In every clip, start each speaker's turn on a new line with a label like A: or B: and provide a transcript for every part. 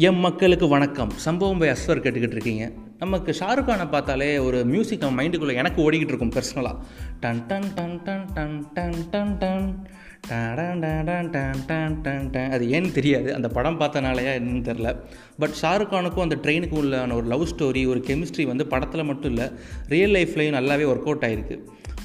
A: M மக்களுக்கு வணக்கம். சம்பவம் பை அஸ்வர் கேட்டுக்கிட்டு இருக்கீங்க. நமக்கு ஷாருக் கானை பார்த்தாலே ஒரு மியூசிக் நம்ம மைண்டுக்குள்ளே எனக்கு ஓடிக்கிட்டு இருக்கும் பர்சனலாக டன் டன் டன் டன் டன் டன் டன் டன். டன் டன் டன் டன் டன். அது ஏன்னு தெரியாது. அந்த படம் பார்த்தனாலயா என்னன்னு தெரில பட் ஷாருக் கானுக்கும் அந்த ட்ரெயினுக்கும் உள்ளான ஒரு லவ் ஸ்டோரி ஒரு கெமிஸ்ட்ரி வந்து படத்தில் மட்டும் இல்லை ரியல் லைஃப்லேயும் நல்லாவே ஒர்க் அவுட் ஆகிருக்கு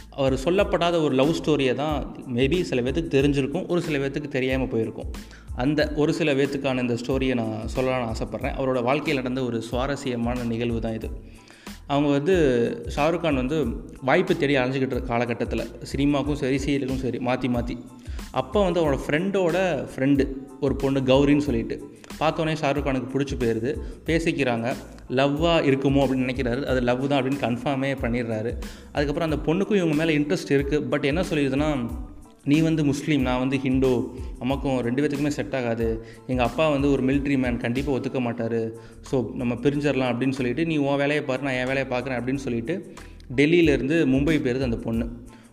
A: அவர் சொல்லப்படாத ஒரு லவ் ஸ்டோரியை தான் மேபி சில பேர்த்துக்கு தெரிஞ்சிருக்கும் ஒரு சில பேர்த்துக்கு தெரியாமல் போயிருக்கும். அந்த ஒரு சில பேத்துக்கான இந்த ஸ்டோரியை நான் சொல்லலாம்னு ஆசைப்பட்றேன். அவரோட வாழ்க்கையில் நடந்த ஒரு சுவாரஸ்யமான நிகழ்வு தான் இது. அவங்க வந்து ஷாருக் கான் வந்து வாய்ப்பு தேடி அலைஞ்சிக்கிட்டு இருக்க காலகட்டத்தில் சினிமாவுக்கும் சரி சீரியலுக்கும் சரி மாற்றி மாற்றி அப்போ வந்து அவனோட ஃப்ரெண்டோட ஃப்ரெண்டு ஒரு பொண்ணு கௌரின்னு சொல்லிட்டு பார்த்தோன்னே ஷாருக் கானுக்கு பிடிச்சி போயிடுது பேசிக்கிறாங்க லவ்வாக இருக்குமோ? அப்படின்னு நினைக்கிறாரு. அது லவ் தான் அப்படின்னு கன்ஃபார்மே பண்ணிடுறாரு. அதுக்கப்புறம் அந்த பொண்ணுக்கும் இவங்க மேலே இன்ட்ரெஸ்ட் இருக்குது பட் என்ன சொல்லிடுதுன்னா நீ வந்து முஸ்லீம் நான் வந்து ஹிண்டோ நமக்கும் ரெண்டு பேத்துக்குமே செட் ஆகாது. எங்கள் அப்பா வந்து ஒரு மிலிட்ரி மேன் கண்டிப்பாக ஒத்துக்க மாட்டார். ஸோ நம்ம பிரிஞ்சிடலாம் அப்படின்னு சொல்லிட்டு நீ உன் வேலையை பாரு நான் என் வேலையை பார்க்குறேன் அப்படின்னு சொல்லிட்டு டெல்லியிலேருந்து மும்பை போயிருது அந்த பொண்ணு.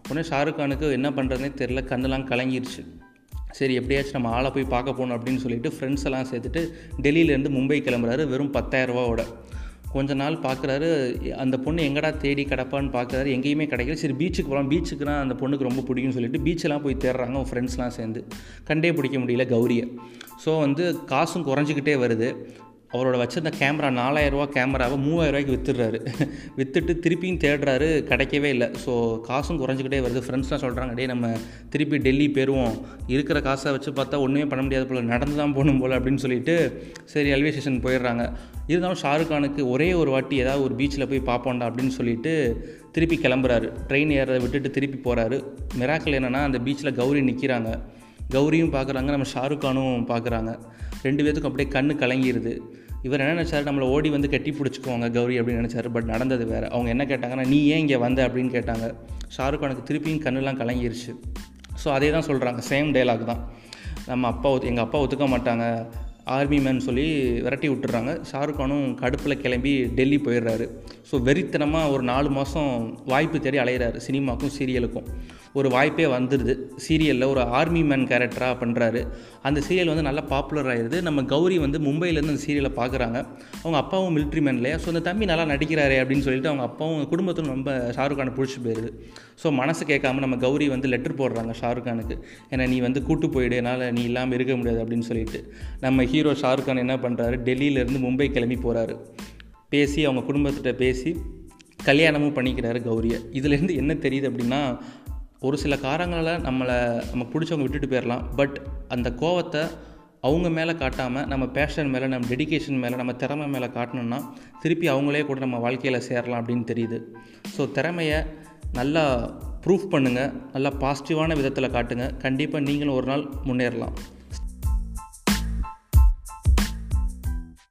A: உடனே ஷாருக் கானுக்கு என்ன பண்ணுறதுனே தெரில கண்ணெல்லாம் கலங்கிருச்சு. சரி எப்படியாச்சும் நம்ம ஆளை போய் பார்க்க போகணும் அப்படின்னு சொல்லிட்டு ஃப்ரெண்ட்ஸ் எல்லாம் சேர்த்துட்டு டெல்லியிலேருந்து மும்பை கிளம்புறாரு வெறும் பத்தாயிரரூபாவோட கொஞ்ச நாள் பார்க்குறாரு அந்த பொண்ணு எங்கடா தேடி கிடப்பான்னு பார்க்குறாரு எங்கேயுமே கிடைக்கல. சரி பீச்சுக்கு போகலாம் பீச்சுக்குனா அந்த பொண்ணுக்கு ரொம்ப பிடிக்கும்னு சொல்லிட்டு பீச்செல்லாம் போய் தேடுறாங்க. அவங்க ஃப்ரெண்ட்ஸ்லாம் சேர்ந்து. கண்டே பிடிக்க முடியல கௌரியை. ஸோ வந்து காசும் குறைஞ்சிக்கிட்டே வருது. அவரோட வச்சிருந்த கேமரா நாலாயிரரூவா கேமராவை மூவாயிரரூவாய்க்கு விற்றுடுறாரு விற்றுட்டு திருப்பியும் தேடுறாரு கிடைக்கவே இல்லை. ஸோ காசும் குறைஞ்சிக்கிட்டே வருது. ஃப்ரெண்ட்ஸ்லாம் சொல்கிறாங்க டே நம்ம திருப்பி டெல்லி போயிடுவோம் இருக்கிற காசை வச்சு பார்த்தா ஒன்றுமே பண்ண முடியாது போல் நடந்து தான் போகணும் போல் அப்படின்னு சொல்லிட்டு சரி ரயில்வே ஸ்டேஷன் போயிடுறாங்க. இருந்தாலும் ஷாருக் கானுக்கு ஒரே ஒரு வாட்டி ஏதாவது ஒரு பீச்சில் போய் பார்ப்போம்டா அப்படின்னு சொல்லிட்டு திருப்பி கிளம்புறாரு. ட்ரெயின் ஏறதை விட்டுட்டு திருப்பி போகிறாரு மிராக்கள் என்னென்னா அந்த பீச்சில் கௌரி நிற்கிறாங்க கௌரியும் பார்க்குறாங்க நம்ம ஷாருக் கானும் பார்க்குறாங்க ரெண்டு பேத்துக்கும் அப்படியே கண்ணு கலங்கிடுது இவர் என்ன நினச்சார்? நம்மளை ஓடி வந்து கட்டி பிடிச்சிக்குவாங்க கௌரி அப்படின்னு நினச்சாரு. பட் நடந்தது வேறு. அவங்க என்ன கேட்டாங்கன்னா நீ ஏன் இங்கே வந்த? அப்படின்னு கேட்டாங்க. ஷாருக் கானுக்கு திருப்பியும் கண்ணுலாம் கலங்கிருச்சு. ஸோ அதே தான் சொல்கிறாங்க சேம் டைலாக் தான். நம்ம அப்பா ஒத்து எங்கள் அப்பா ஒத்துக்க மாட்டாங்க. ஆர்மி மேன் சொல்லி விரட்டி விட்டுறாங்க. ஷாருக் கானும் கடுப்பில் கிளம்பி டெல்லி போயிடுறாரு. ஸோ வெறித்தனமாக ஒரு நாலு மாதம் வாய்ப்பு தேடி அலையிறாரு சினிமாக்கும் சீரியலுக்கும். ஒரு வாய்ப்பே வந்துடுது சீரியலில் ஒரு ஆர்மி மேன் கேரக்டராக பண்ணுறாரு அந்த சீரியல் வந்து நல்லா பாப்புலர் ஆயிடுது நம்ம கௌரி வந்து மும்பையிலேருந்து அந்த சீரியலை பார்க்குறாங்க. அவங்க அப்பாவும் மிலிட்ரி மேன் இல்லையா? ஸோ அந்த தம்பி நல்லா நடிக்கிறாரு அப்படின்னு சொல்லிட்டு அவங்க அப்பாவும் குடும்பத்தும் ரொம்ப ஷாருக் கானை பிடிச்சி போயிடுது ஸோ மனசு கேட்காம நம்ம கௌரி வந்து லெட்டர் போடுறாங்க ஷாருக் கானுக்கு. ஏன்னா நீ வந்து கூட்டு போயிடு. என்னால் நீ இல்லாமல் இருக்க முடியாது அப்படின்னு சொல்லிட்டு. நம்ம ஹீரோ ஷாருக் கான் என்ன பண்ணுறாரு டெல்லியிலேருந்து மும்பை கிளம்பி போகிறாரு பேசி அவங்க குடும்பத்திட்ட பேசி கல்யாணமும் பண்ணிக்கிறாரு கௌரியை. இதுலேருந்து என்ன தெரியுது அப்படின்னா ஒரு சில காரங்களால் நம்மளை நமக்கு பிடிச்சவங்க விட்டுட்டு போயிடலாம் பட் அந்த கோவத்தை அவங்க மேலே காட்டாமல் நம்ம பேஷன் மேலே நம்ம டெடிக்கேஷன் மேலே நம்ம திறமை மேலே காட்டணும்னா திருப்பி அவங்களே கூட நம்ம வாழ்க்கையில் சேரலாம் அப்படின்னு தெரியுது. ஸோ திறமையை நல்லா ப்ரூஃப் பண்ணுங்கள் நல்லா பாசிட்டிவான விதத்தில் காட்டுங்க. கண்டிப்பாக நீங்களும் ஒரு நாள் முன்னேறலாம்.